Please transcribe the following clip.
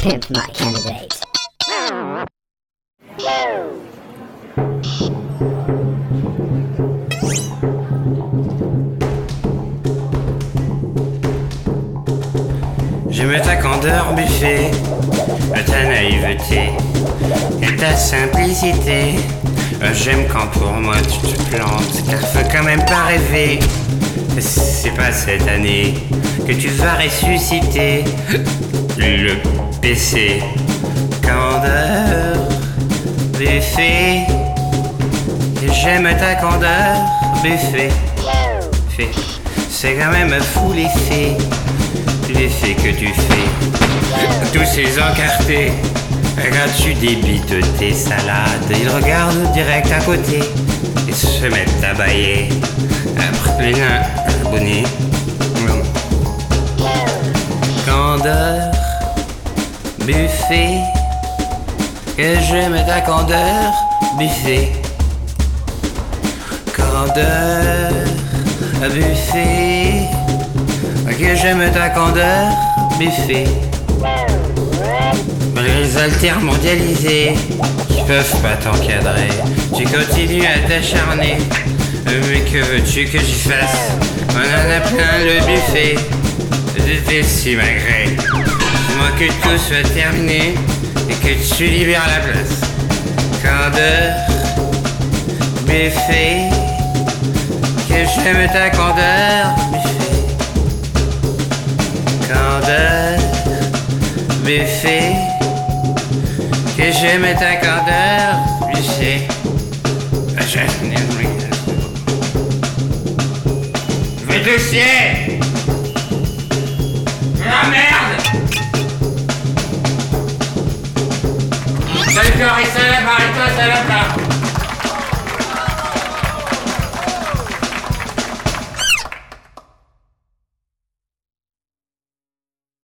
Pimp my candidate. J'aime ta candeur buffet, ta naïveté et ta simplicité. Euh, J'aime quand pour moi tu te plantes, car faut quand même pas rêver. C'est pas cette année que tu vas ressusciter le PC. Candeur, buffet. J'aime ta candeur, buffet. Fait. C'est quand même fou l'effet, l'effet que tu fais. Tous ces encartés, quand tu débites tes salades, ils regardent direct à côté et se mettent à bailler. Après les nains abonnés. Candeur, buffet, que j'aime ta candeur, buffet. Candeur, buffet, que j'aime ta candeur, buffet. Les altères mondialisés qui peuvent pas t'encadrer, tu continues à t'acharner. Mais que veux-tu que j'y fasse? On en a plein le buffet de tes si malgré. Moi que tout soit terminé et que tu libères la place. Candeur, buffet, que j'aime ta candeur, buffet. Candeur, buffet, que j'aime ta candeur, je- Je vais te Joey, set up high, set up now.